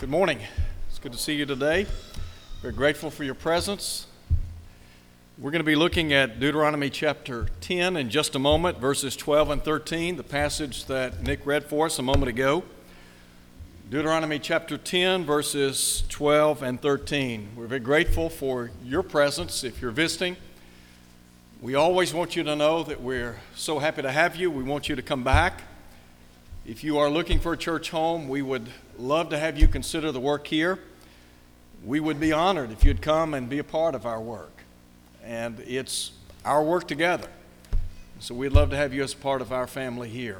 Good morning. It's good to see you today. We're grateful for your presence. We're going to be looking at Deuteronomy chapter 10 in just a moment, verses 12 and 13, the passage that Nick read for us a moment ago. Deuteronomy chapter 10, verses 12 and 13. We're very grateful for your presence if you're visiting. We always want you to know that we're so happy to have you. We want you to come back. If you are looking for a church home, we would love to have you consider the work here. We would be honored if you'd come and be a part of our work. And it's our work together. So we'd love to have you as part of our family here.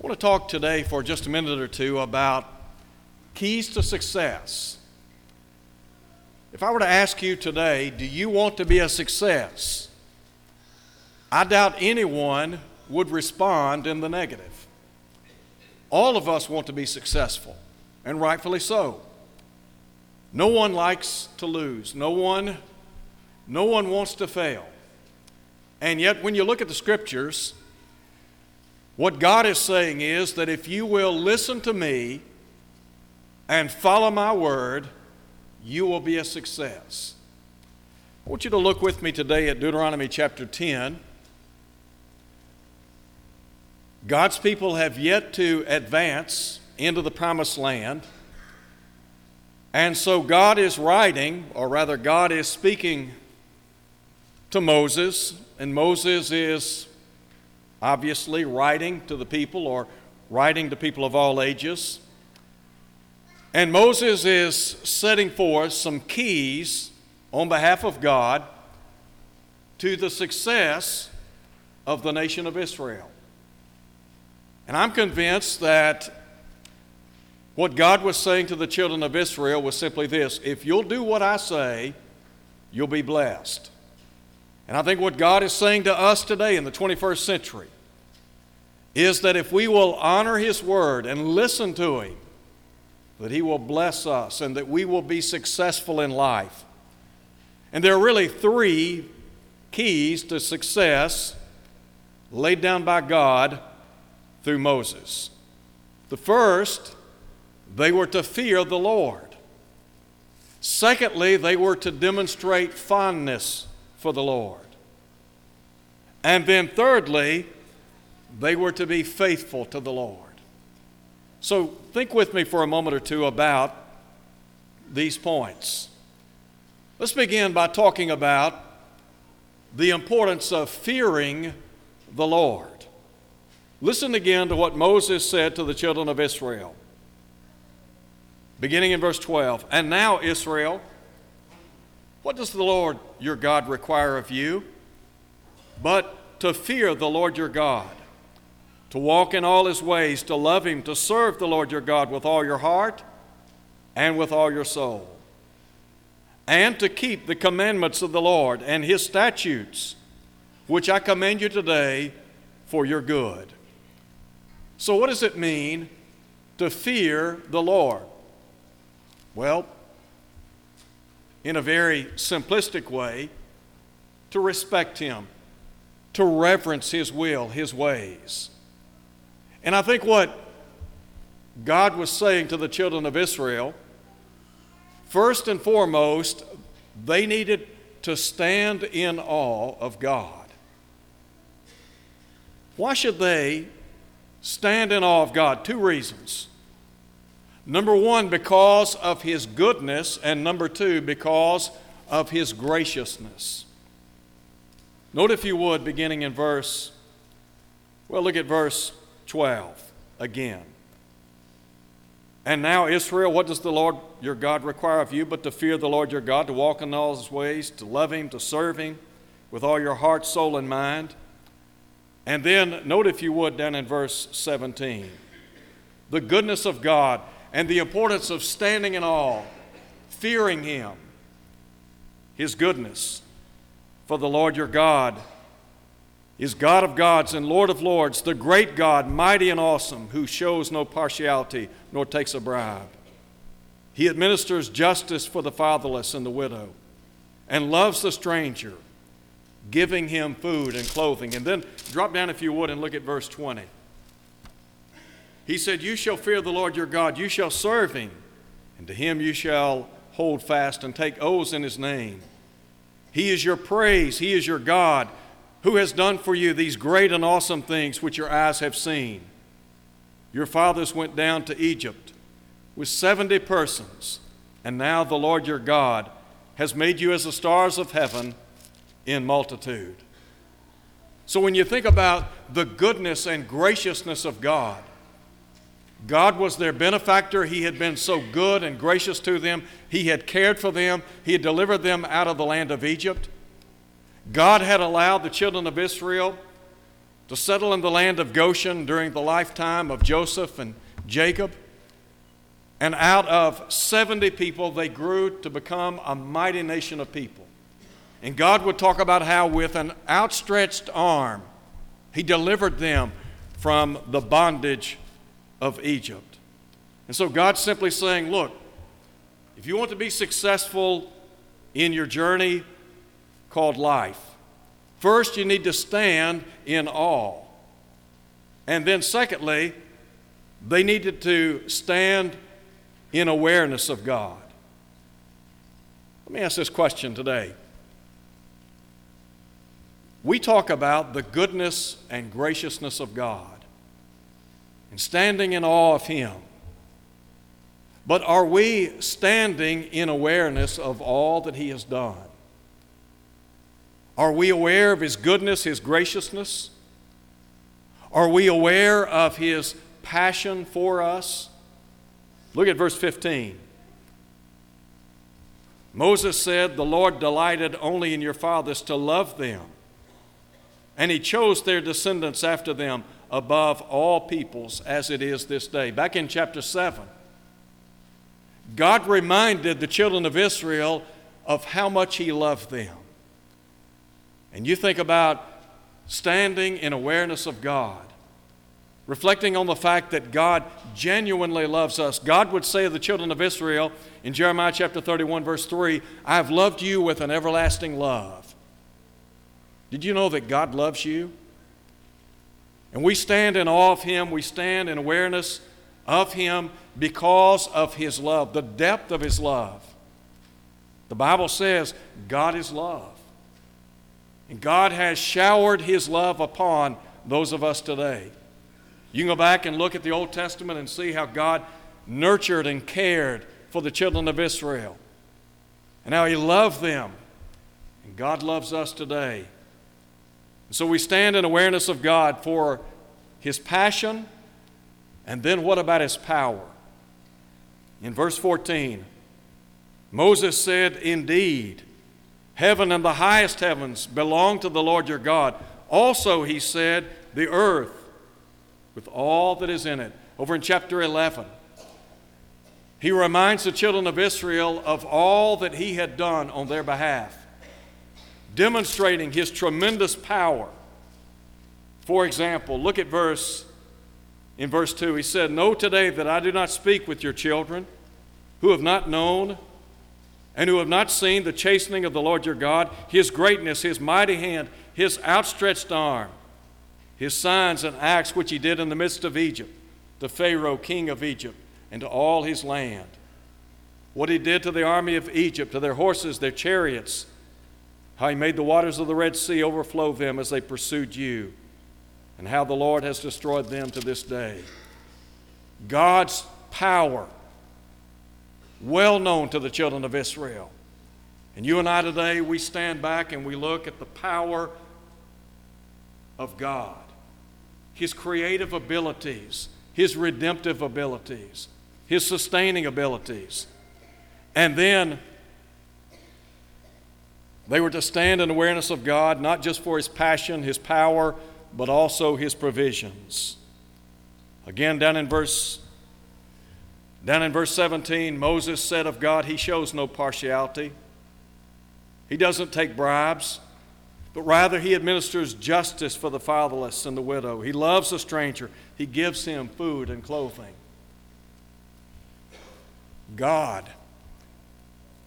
I want to talk today for just a minute or two about keys to success. If I were to ask you today, do you want to be a success? I doubt anyone would respond in the negative. All of us want to be successful, and rightfully so. No one likes to lose. No one, no one wants to fail. And yet, when you look at the scriptures, what God is saying is that if you will listen to me and follow my word, you will be a success. I want you to look with me today at Deuteronomy chapter 10. God's people have yet to advance into the promised land. And so God is writing, or rather, God is speaking to Moses, and Moses is obviously writing to the people or writing to people of all ages. And Moses is setting forth some keys on behalf of God to the success of the nation of Israel. And I'm convinced that what God was saying to the children of Israel was simply this if you'll do what I say, you'll be blessed. And I think what God is saying to us today in the 21st century is that if we will honor His word and listen to Him, that He will bless us and that we will be successful in life. And there are really three keys to success laid down by God through Moses. The first, they were to fear the Lord. Secondly, they were to demonstrate fondness for the Lord. And then thirdly, they were to be faithful to the Lord. So think with me for a moment or two about these points. Let's begin by talking about the importance of fearing the Lord. Listen again to what Moses said to the children of Israel. Beginning in verse 12. And now, Israel, what does the Lord your God require of you? But to fear the Lord your God, to walk in all his ways, to love him, to serve the Lord your God with all your heart and with all your soul, and to keep the commandments of the Lord and his statutes, which I command you today for your good. So, what does it mean to fear the Lord? Well, in a very simplistic way, to respect Him, to reverence His will, His ways. And I think what God was saying to the children of Israel, first and foremost, they needed to stand in awe of God. Why should they stand in awe of God? Two reasons. Number one, because of His goodness, and number two, because of His graciousness. Note, if you would, beginning in verse, well, look at verse 12 again. And now, Israel, what does the Lord your God require of you but to fear the Lord your God, to walk in all his ways, to love him, to serve him with all your heart, soul, and mind? And then note, if you would, down in verse 17, the goodness of God and the importance of standing in awe, fearing Him, His goodness. For the Lord your God is God of gods and Lord of lords, the great God, mighty and awesome, who shows no partiality nor takes a bribe. He administers justice for the fatherless and the widow and loves the stranger giving him food and clothing. And then drop down, if you would, and look at verse 20. He said, You shall fear the Lord your God, you shall serve him, and to him you shall hold fast and take oaths in his name. He is your praise, he is your God, who has done for you these great and awesome things which your eyes have seen. Your fathers went down to Egypt with 70 persons, and now the Lord your God has made you as the stars of heaven in multitude. So when you think about the goodness and graciousness of God, God was their benefactor. He had been so good and gracious to them. He had cared for them. He had delivered them out of the land of Egypt. God had allowed the children of Israel to settle in the land of Goshen during the lifetime of Joseph and Jacob. And out of 70 people, they grew to become a mighty nation of people. And God would talk about how, with an outstretched arm, He delivered them from the bondage of Egypt. And so God's simply saying, look, if you want to be successful in your journey called life, first you need to stand in awe. And then, secondly, they needed to stand in awareness of God. Let me ask this question today. We talk about the goodness and graciousness of God and standing in awe of Him. But are we standing in awareness of all that He has done? Are we aware of His goodness, His graciousness? Are we aware of His passion for us? Look at verse 15. Moses said, The Lord delighted only in your fathers to love them, and He chose their descendants after them above all peoples as it is this day. Back in chapter 7, God reminded the children of Israel of how much He loved them. And you think about standing in awareness of God, reflecting on the fact that God genuinely loves us. God would say to the children of Israel in Jeremiah chapter 31, verse 3, I have loved you with an everlasting love. Did you know that God loves you? And we stand in awe of Him, we stand in awareness of Him because of His love, the depth of His love. The Bible says God is love. And God has showered His love upon those of us today. You can go back and look at the Old Testament and see how God nurtured and cared for the children of Israel and how He loved them. And God loves us today. So we stand in awareness of God for his passion, and then what about his power? In verse 14, Moses said, Indeed, heaven and the highest heavens belong to the Lord your God. Also, he said, the earth with all that is in it. Over in chapter 11, he reminds the children of Israel of all that he had done on their behalf demonstrating his tremendous power. For example, look at verse in verse 2. He said, Know today that I do not speak with your children who have not known and who have not seen the chastening of the Lord your God, his greatness, his mighty hand, his outstretched arm, his signs and acts which he did in the midst of Egypt, to Pharaoh, king of Egypt, and to all his land. What he did to the army of Egypt, to their horses, their chariots, how he made the waters of the Red Sea overflow them as they pursued you, and how the Lord has destroyed them to this day. God's power, well known to the children of Israel. And you and I today, we stand back and we look at the power of God, His creative abilities, His redemptive abilities, His sustaining abilities. And then they were to stand in awareness of God, not just for His passion, His power, but also His provisions. Again, down in verse down in verse 17, Moses said of God, He shows no partiality. He doesn't take bribes, but rather He administers justice for the fatherless and the widow. He loves the stranger, He gives him food and clothing. God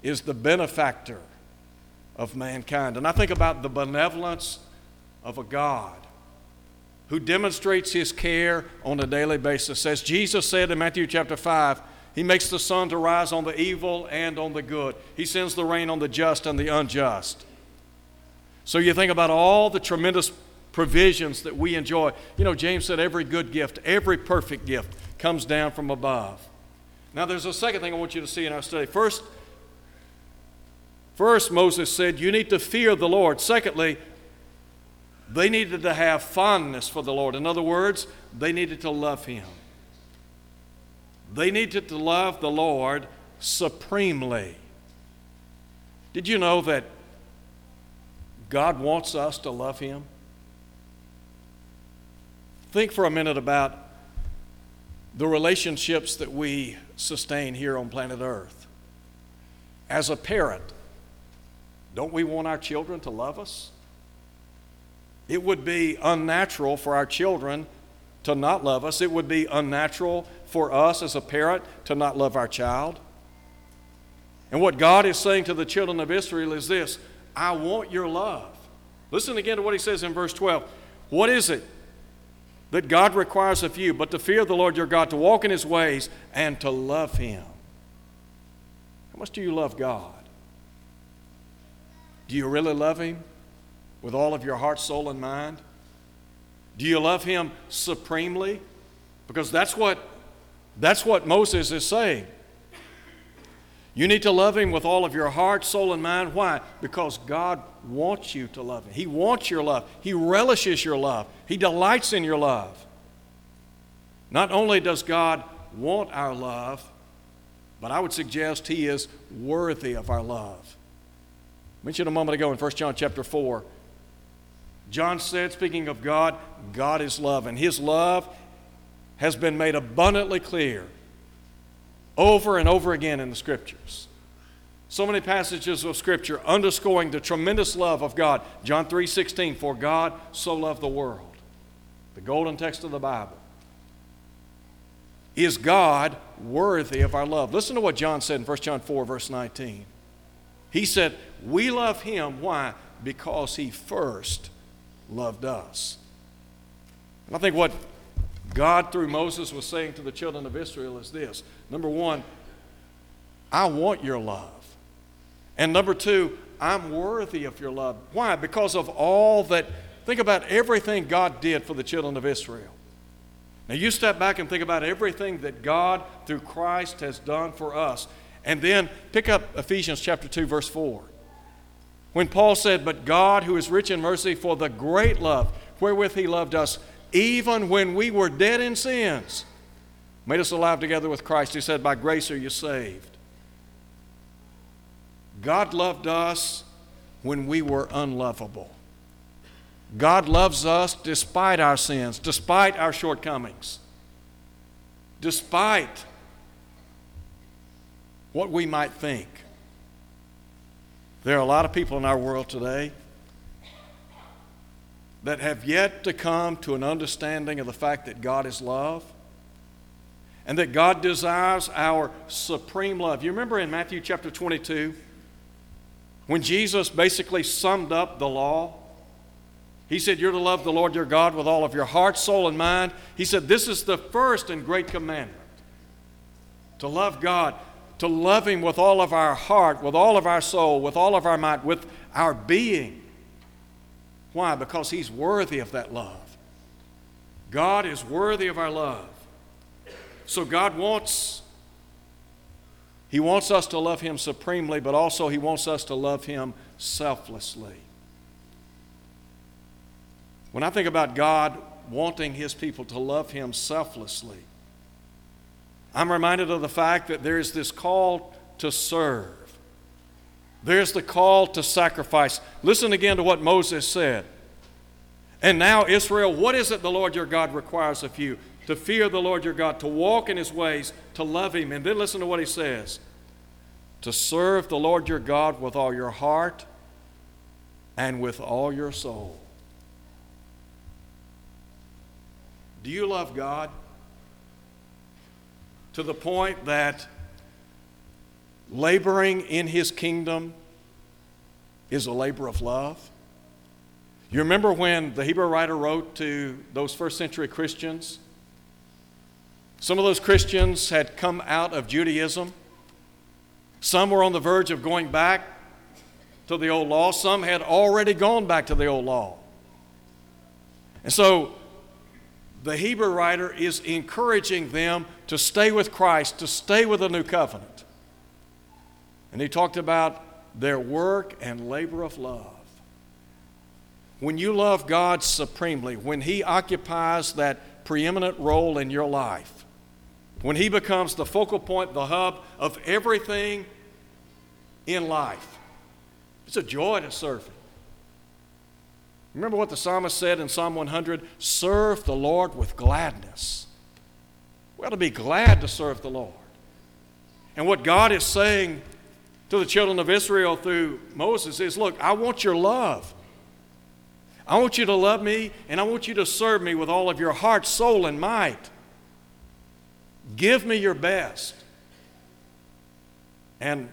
is the benefactor of mankind. And I think about the benevolence of a God who demonstrates his care on a daily basis. As Jesus said in Matthew chapter 5, He makes the sun to rise on the evil and on the good. He sends the rain on the just and the unjust. So you think about all the tremendous provisions that we enjoy. You know, James said every good gift, every perfect gift comes down from above. Now, there's a second thing I want you to see in our study. First, first Moses said, You need to fear the Lord. Secondly, they needed to have fondness for the Lord. In other words, they needed to love Him. They needed to love the Lord supremely. Did you know that God wants us to love Him? Think for a minute about the relationships that we sustain here on planet Earth. As a parent, don't we want our children to love us? It would be unnatural for our children to not love us. It would be unnatural for us as a parent to not love our child. And what God is saying to the children of Israel is this I want your love. Listen again to what he says in verse 12. What is it that God requires of you but to fear the Lord your God, to walk in his ways, and to love him? How much do you love God? Do you really love him with all of your heart, soul, and mind? Do you love him supremely? Because that's what, that's what Moses is saying. You need to love him with all of your heart, soul, and mind. Why? Because God wants you to love him. He wants your love. He relishes your love. He delights in your love. Not only does God want our love, but I would suggest he is worthy of our love. Mentioned a moment ago in 1 John chapter 4 John said, speaking of God, God is love, and His love has been made abundantly clear over and over again in the Scriptures. So many passages of Scripture underscoring the tremendous love of God. John 3 16, for God so loved the world. The golden text of the Bible. Is God worthy of our love? Listen to what John said in 1 John 4, verse 19. He said, We love Him. Why? Because He first loved us. And I think what God, through Moses, was saying to the children of Israel is this number one, I want your love. And number two, I'm worthy of your love. Why? Because of all that, think about everything God did for the children of Israel. Now, you step back and think about everything that God, through Christ, has done for us. And then pick up Ephesians chapter 2, verse 4. When Paul said, But God, who is rich in mercy, for the great love wherewith he loved us, even when we were dead in sins, made us alive together with Christ. He said, By grace are you saved. God loved us when we were unlovable. God loves us despite our sins, despite our shortcomings, despite what we might think. There are a lot of people in our world today that have yet to come to an understanding of the fact that God is love and that God desires our supreme love. You remember in Matthew chapter 22 when Jesus basically summed up the law? He said, You're to love the Lord your God with all of your heart, soul, and mind. He said, This is the first and great commandment to love God to love Him with all of our heart, with all of our soul, with all of our might, with our being. Why? Because He's worthy of that love. God is worthy of our love. So God wants He wants us to love Him supremely, but also He wants us to love Him selflessly. When I think about God wanting His people to love Him selflessly, I'm reminded of the fact that there is this call to serve. There's the call to sacrifice. Listen again to what Moses said. And now, Israel, what is it the Lord your God requires of you? To fear the Lord your God, to walk in his ways, to love him. And then listen to what he says to serve the Lord your God with all your heart and with all your soul. Do you love God? To the point that laboring in his kingdom is a labor of love. You remember when the Hebrew writer wrote to those first century Christians? Some of those Christians had come out of Judaism. Some were on the verge of going back to the old law. Some had already gone back to the old law. And so the Hebrew writer is encouraging them to stay with Christ, to stay with the new covenant. And he talked about their work and labor of love. When you love God supremely, when He occupies that preeminent role in your life, when He becomes the focal point, the hub of everything in life, it's a joy to serve Him. Remember what the psalmist said in Psalm 100 serve the Lord with gladness. We ought to be glad to serve the Lord. And what God is saying to the children of Israel through Moses is look, I want your love. I want you to love me and I want you to serve me with all of your heart, soul, and might. Give me your best. And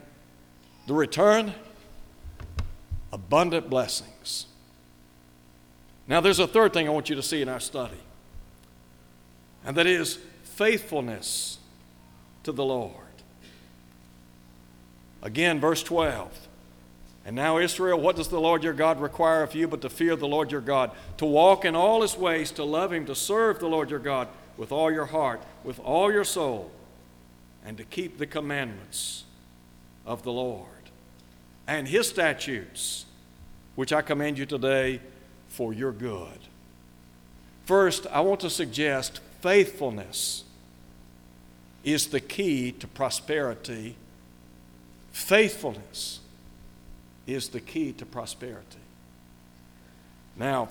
the return abundant blessings. Now, there's a third thing I want you to see in our study, and that is faithfulness to the Lord. Again, verse 12. And now, Israel, what does the Lord your God require of you but to fear the Lord your God, to walk in all his ways, to love him, to serve the Lord your God with all your heart, with all your soul, and to keep the commandments of the Lord and his statutes, which I command you today for your good. First, I want to suggest faithfulness is the key to prosperity. Faithfulness is the key to prosperity. Now,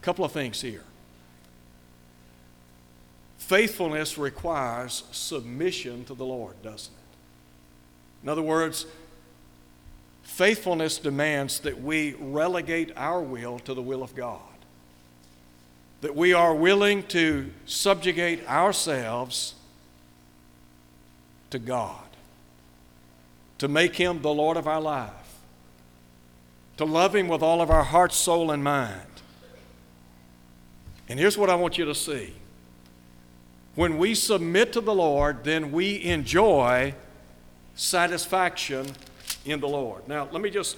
a couple of things here. Faithfulness requires submission to the Lord, doesn't it? In other words, Faithfulness demands that we relegate our will to the will of God, that we are willing to subjugate ourselves to God, to make Him the Lord of our life, to love Him with all of our heart, soul, and mind. And here's what I want you to see. When we submit to the Lord, then we enjoy satisfaction in the Lord. Now, let me just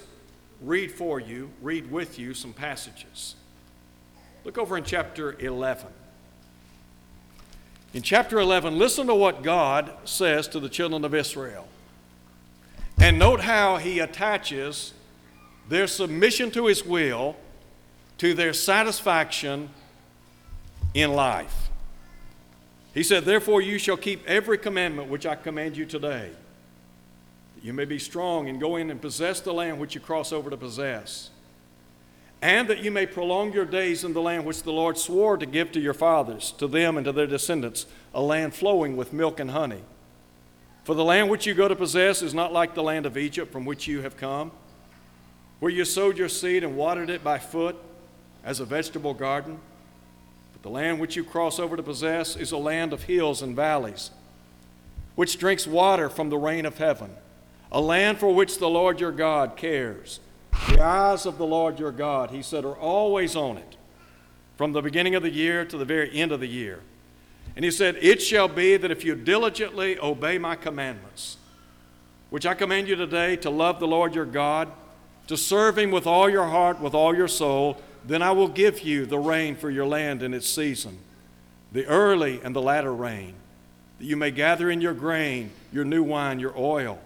read for you, read with you some passages. Look over in chapter 11. In chapter 11, listen to what God says to the children of Israel. And note how he attaches their submission to his will to their satisfaction in life. He said, Therefore, you shall keep every commandment which I command you today that you may be strong and go in and possess the land which you cross over to possess, and that you may prolong your days in the land which the Lord swore to give to your fathers, to them and to their descendants, a land flowing with milk and honey. For the land which you go to possess is not like the land of Egypt from which you have come, where you sowed your seed and watered it by foot as a vegetable garden. But the land which you cross over to possess is a land of hills and valleys, which drinks water from the rain of heaven a land for which the Lord your God cares. The eyes of the Lord your God, he said, are always on it, from the beginning of the year to the very end of the year. And he said, It shall be that if you diligently obey my commandments, which I command you today to love the Lord your God, to serve him with all your heart, with all your soul, then I will give you the rain for your land in its season, the early and the latter rain, that you may gather in your grain, your new wine, your oil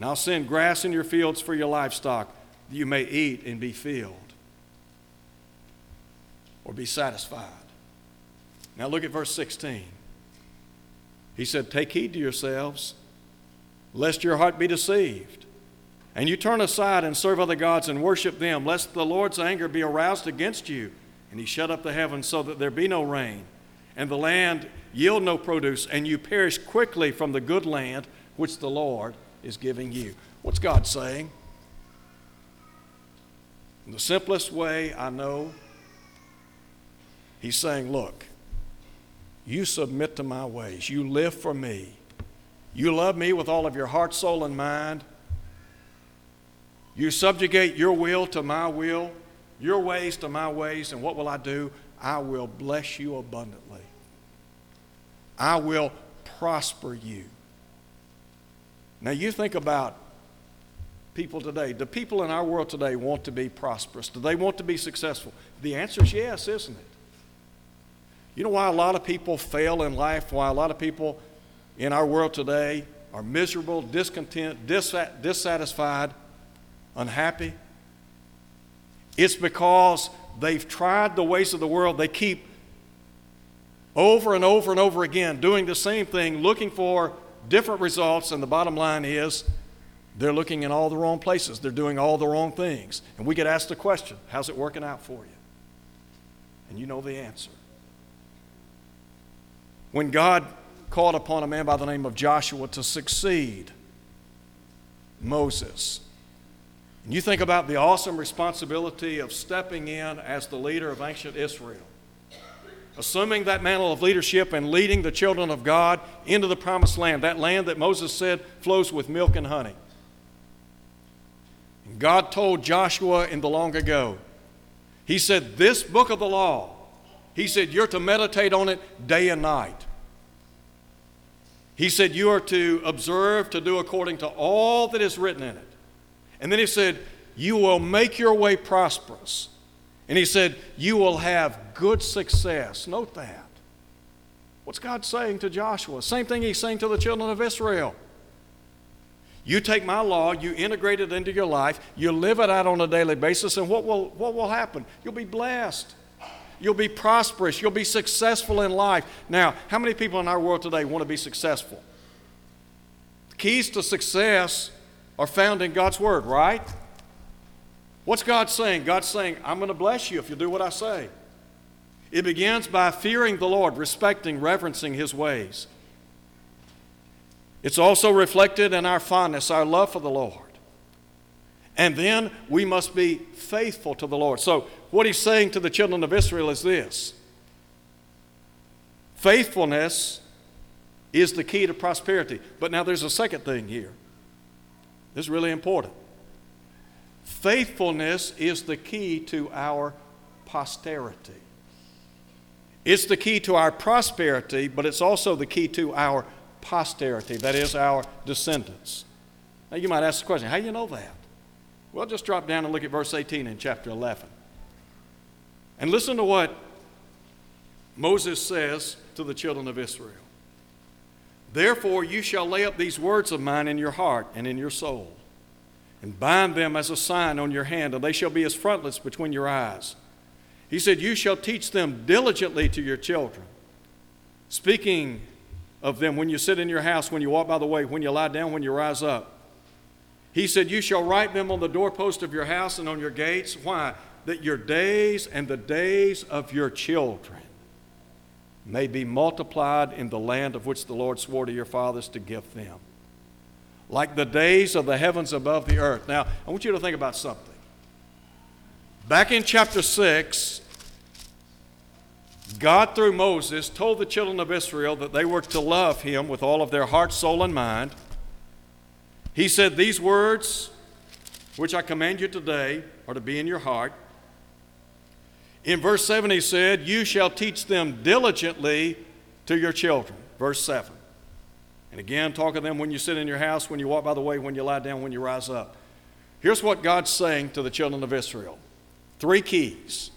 and I'll send grass in your fields for your livestock, you may eat and be filled or be satisfied. Now look at verse 16. He said, Take heed to yourselves, lest your heart be deceived. And you turn aside and serve other gods and worship them, lest the Lord's anger be aroused against you. And he shut up the heavens so that there be no rain, and the land yield no produce, and you perish quickly from the good land which the Lord is giving you. What's God saying? In the simplest way I know, He's saying, Look, you submit to my ways, you live for me, you love me with all of your heart, soul, and mind. You subjugate your will to my will, your ways to my ways, and what will I do? I will bless you abundantly. I will prosper you. Now, you think about people today. Do people in our world today want to be prosperous? Do they want to be successful? The answer is yes, isn't it? You know why a lot of people fail in life? Why a lot of people in our world today are miserable, discontent, dissatisfied, unhappy? It's because they've tried the ways of the world. They keep over and over and over again doing the same thing, looking for different results, and the bottom line is they're looking in all the wrong places. They're doing all the wrong things. And we get asked the question how's it working out for you? And you know the answer. When God called upon a man by the name of Joshua to succeed Moses, and you think about the awesome responsibility of stepping in as the leader of ancient Israel, assuming that mantle of leadership and leading the children of God into the promised land, that land that Moses said flows with milk and honey. God told Joshua in the long ago, He said, This book of the law, He said, you're to meditate on it day and night. He said, You are to observe to do according to all that is written in it. And then he said, You will make your way prosperous. And he said, You will have good success. Note that. What's God saying to Joshua? Same thing he's saying to the children of Israel. You take my law, you integrate it into your life, you live it out on a daily basis, and what will, what will happen? You'll be blessed. You'll be prosperous. You'll be successful in life. Now, how many people in our world today want to be successful? The keys to success are found in God's Word, right? What's God saying? God's saying, I'm going to bless you if you do what I say. It begins by fearing the Lord, respecting, reverencing His ways. It's also reflected in our fondness, our love for the Lord. And then we must be faithful to the Lord. So, what he's saying to the children of Israel is this faithfulness is the key to prosperity. But now there's a second thing here. This is really important. Faithfulness is the key to our posterity. It's the key to our prosperity, but it's also the key to our posterity, that is, our descendants. Now you might ask the question how do you know that? Well, just drop down and look at verse 18 in chapter 11. And listen to what Moses says to the children of Israel. Therefore, you shall lay up these words of mine in your heart and in your soul, and bind them as a sign on your hand, and they shall be as frontlets between your eyes. He said, You shall teach them diligently to your children, speaking of them when you sit in your house, when you walk by the way, when you lie down, when you rise up. He said, You shall write them on the doorpost of your house and on your gates. Why? that your days and the days of your children may be multiplied in the land of which the Lord swore to your fathers to give them. Like the days of the heavens above the earth. Now, I want you to think about something. Back in chapter 6, God, through Moses, told the children of Israel that they were to love him with all of their heart, soul, and mind. He said, These words, which I command you today, are to be in your heart. In verse 7, he said, You shall teach them diligently to your children. Verse 7. And again, talk of them when you sit in your house, when you walk by the way, when you lie down, when you rise up. Here's what God's saying to the children of Israel three keys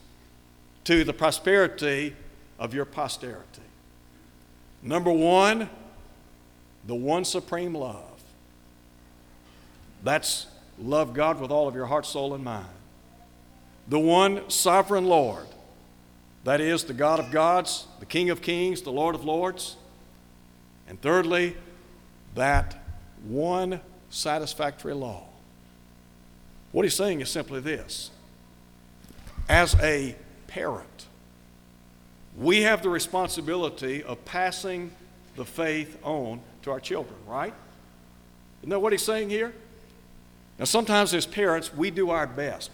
to the prosperity of your posterity. Number one, the one supreme love. That's love God with all of your heart, soul, and mind the one sovereign Lord. That is, the God of gods, the King of kings, the Lord of lords. And thirdly, that one satisfactory law. What he's saying is simply this as a parent, we have the responsibility of passing the faith on to our children, right? Isn't that what he's saying here? Now, sometimes as parents, we do our best.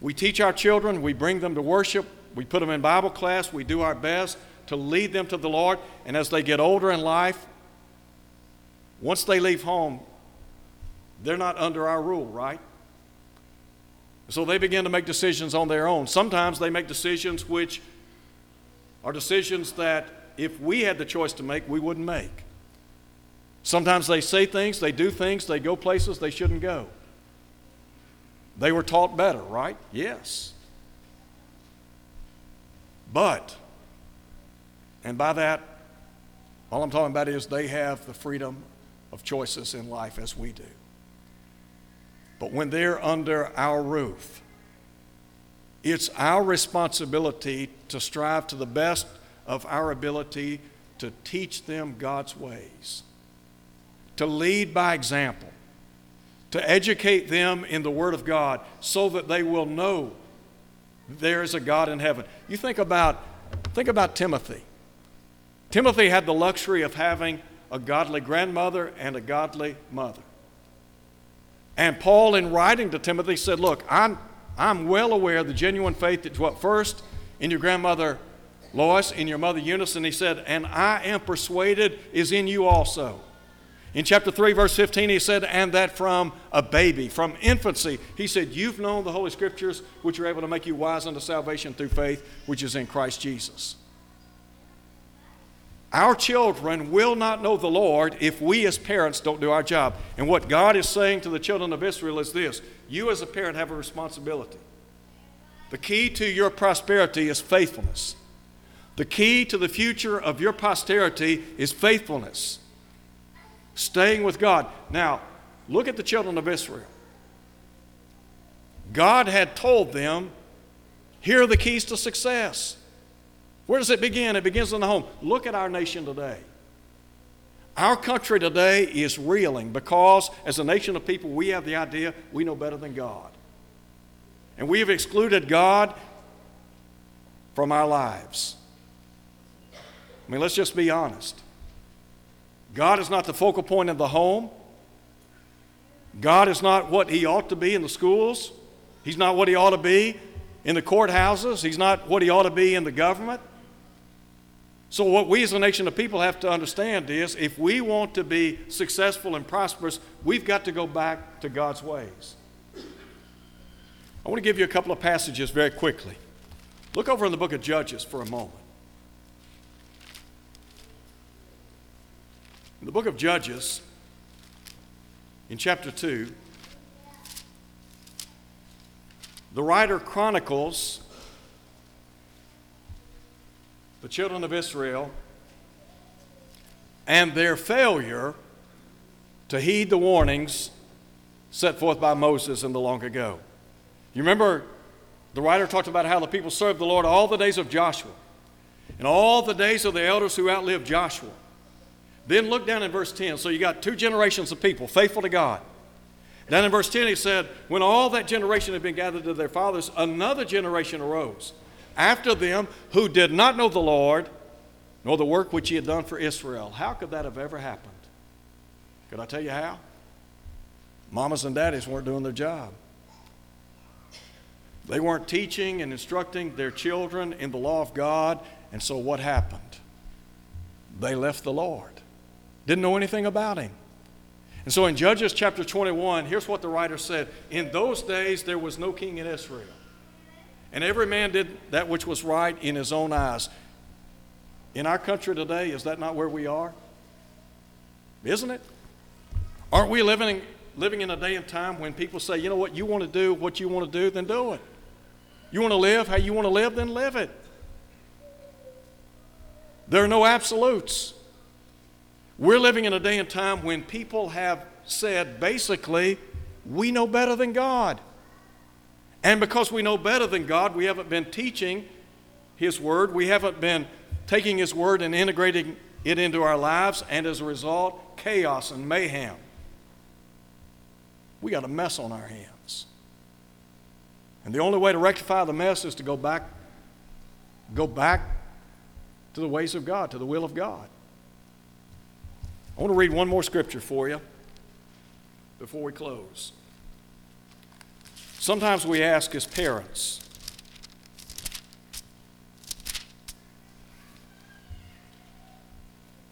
We teach our children, we bring them to worship, we put them in Bible class, we do our best to lead them to the Lord. And as they get older in life, once they leave home, they're not under our rule, right? So they begin to make decisions on their own. Sometimes they make decisions which are decisions that if we had the choice to make, we wouldn't make. Sometimes they say things, they do things, they go places they shouldn't go. They were taught better, right? Yes. But, and by that, all I'm talking about is they have the freedom of choices in life as we do. But when they're under our roof, it's our responsibility to strive to the best of our ability to teach them God's ways, to lead by example, to educate them in the Word of God so that they will know there is a God in heaven. You think about, think about Timothy. Timothy had the luxury of having a godly grandmother and a godly mother. And Paul, in writing to Timothy, said, Look, I'm, I'm well aware of the genuine faith that what first in your grandmother Lois, in your mother Eunice, and he said, And I am persuaded is in you also. In chapter 3, verse 15, he said, And that from a baby, from infancy, he said, You've known the Holy Scriptures, which are able to make you wise unto salvation through faith, which is in Christ Jesus. Our children will not know the Lord if we as parents don't do our job. And what God is saying to the children of Israel is this you as a parent have a responsibility. The key to your prosperity is faithfulness. The key to the future of your posterity is faithfulness, staying with God. Now, look at the children of Israel. God had told them, here are the keys to success. Where does it begin? It begins in the home. Look at our nation today. Our country today is reeling because, as a nation of people, we have the idea we know better than God. And we have excluded God from our lives. I mean, let's just be honest. God is not the focal point of the home. God is not what He ought to be in the schools. He's not what He ought to be in the courthouses. He's not what He ought to be in the government. So, what we as a nation of people have to understand is if we want to be successful and prosperous, we've got to go back to God's ways. I want to give you a couple of passages very quickly. Look over in the book of Judges for a moment. In the book of Judges, in chapter 2, the writer chronicles the children of Israel and their failure to heed the warnings set forth by Moses in the long ago. You remember the writer talked about how the people served the Lord all the days of Joshua and all the days of the elders who outlived Joshua. Then look down in verse 10. So you got two generations of people faithful to God. Down in verse 10, he said, When all that generation had been gathered to their fathers, another generation arose after them who did not know the Lord, nor the work which he had done for Israel. How could that have ever happened? Could I tell you how? Mamas and daddies weren't doing their job. They weren't teaching and instructing their children in the law of God, and so what happened? They left the Lord. Didn't know anything about him. And so in Judges chapter 21, here's what the writer said In those days there was no king in Israel, and every man did that which was right in his own eyes. In our country today, is that not where we are? Isn't it? Aren't we living, living in a day and time when people say, you know what, you want to do what you want to do, then do it. You want to live how you want to live, then live it. There are no absolutes. We're living in a day and time when people have said basically, we know better than God. And because we know better than God, we haven't been teaching His Word, we haven't been taking His Word and integrating it into our lives, and as a result, chaos and mayhem. We got a mess on our hands. And the only way to rectify the mess is to go back, go back to the ways of God, to the will of God. I want to read one more scripture for you before we close. Sometimes we ask as parents,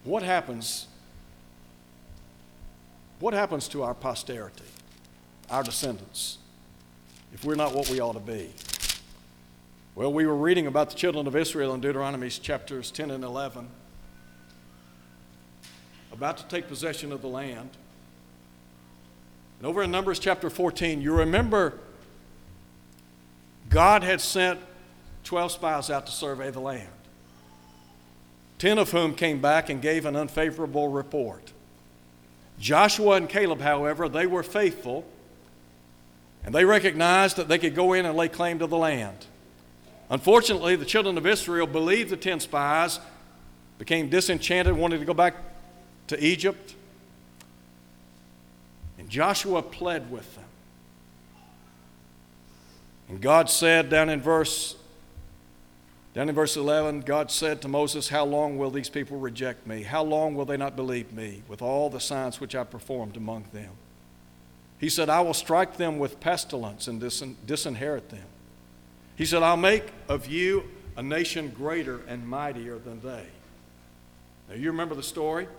what happens what happens to our posterity, our descendants, if we're not what we ought to be? Well, we were reading about the children of Israel in Deuteronomy chapters 10 and 11. about to take possession of the land. And over in Numbers chapter 14, you remember God had sent 12 spies out to survey the land, 10 of whom came back and gave an unfavorable report. Joshua and Caleb, however, they were faithful and they recognized that they could go in and lay claim to the land. Unfortunately, the children of Israel believed the 10 spies, became disenchanted, wanted to go back to Egypt. And Joshua pled with them. And God said down in verse down in verse 11, God said to Moses, How long will these people reject me? How long will they not believe me with all the signs which I performed among them? He said, I will strike them with pestilence and disinherit them. He said, I'll make of you a nation greater and mightier than they. Now, you remember the story?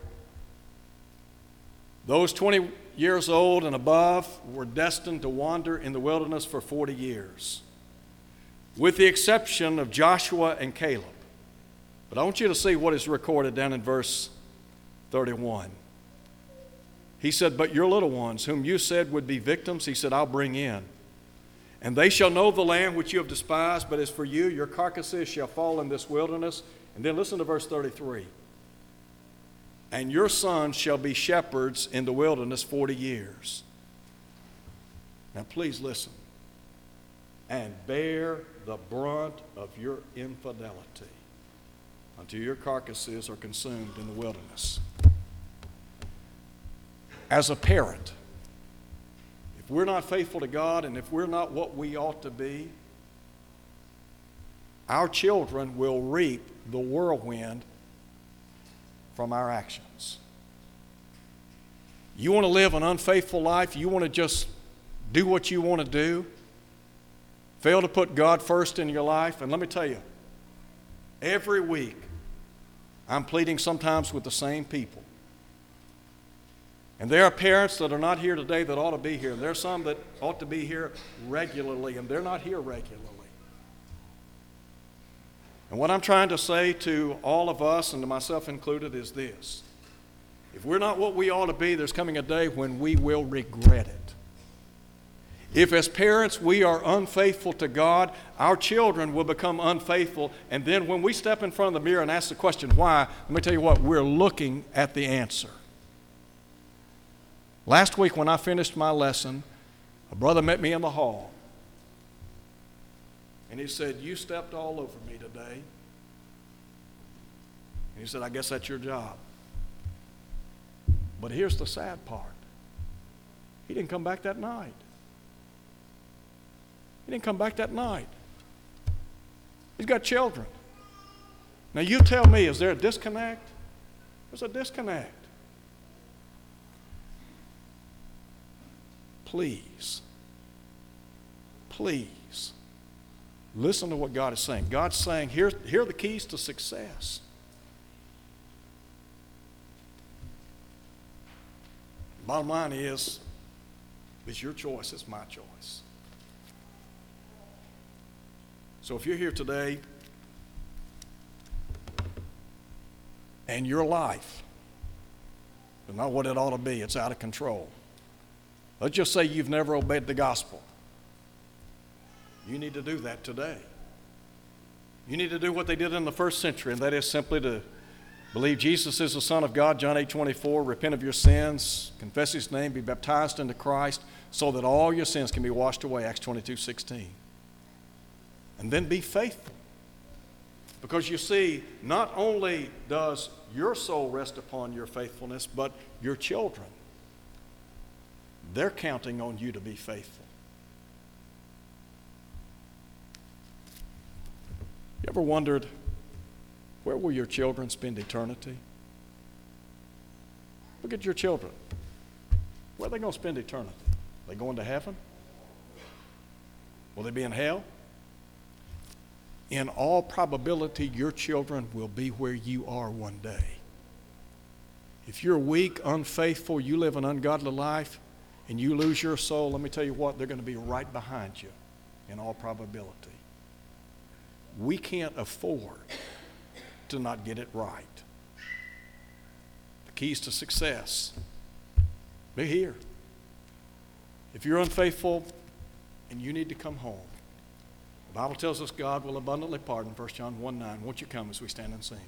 Those 20 years old and above were destined to wander in the wilderness for 40 years, with the exception of Joshua and Caleb. But I want you to see what is recorded down in verse 31. He said, But your little ones, whom you said would be victims, he said, I'll bring in. And they shall know the land which you have despised, but as for you, your carcasses shall fall in this wilderness. And then listen to verse 33 and your sons shall be shepherds in the wilderness 40 years. Now, please listen. And bear the brunt of your infidelity until your carcasses are consumed in the wilderness. As a parent, if we're not faithful to God and if we're not what we ought to be, our children will reap the whirlwind from our actions. You want to live an unfaithful life? You want to just do what you want to do? Fail to put God first in your life? And let me tell you, every week I'm pleading sometimes with the same people. And there are parents that are not here today that ought to be here. And there are some that ought to be here regularly, and they're not here regularly. And what I'm trying to say to all of us, and to myself included, is this. If we're not what we ought to be, there's coming a day when we will regret it. If, as parents, we are unfaithful to God, our children will become unfaithful. And then when we step in front of the mirror and ask the question, why, let me tell you what, we're looking at the answer. Last week, when I finished my lesson, a brother met me in the hall. And he said, You stepped all over me today. And he said, I guess that's your job. But here's the sad part he didn't come back that night. He didn't come back that night. He's got children. Now, you tell me, is there a disconnect? There's a disconnect. Please, please Listen to what God is saying. God's saying, here, here are the keys to success. Bottom line is, it's your choice, it's my choice. So if you're here today and your life is not what it ought to be, it's out of control. Let's just say you've never obeyed the gospel. You need to do that today. You need to do what they did in the first century, and that is simply to believe Jesus is the Son of God, John 8 24, repent of your sins, confess His name, be baptized into Christ, so that all your sins can be washed away, Acts 22 16. And then be faithful. Because you see, not only does your soul rest upon your faithfulness, but your children. They're counting on you to be faithful. You ever wondered where will your children spend eternity? Look at your children. Where are they going to spend eternity? Are they going to heaven? Will they be in hell? In all probability, your children will be where you are one day. If you're weak, unfaithful, you live an ungodly life, and you lose your soul, let me tell you what, they're going to be right behind you in all probability we can't afford to not get it right. The keys to success. Be here. If you're unfaithful and you need to come home, the Bible tells us God will abundantly pardon, 1 John 1 9. Won't you come as we stand and sing?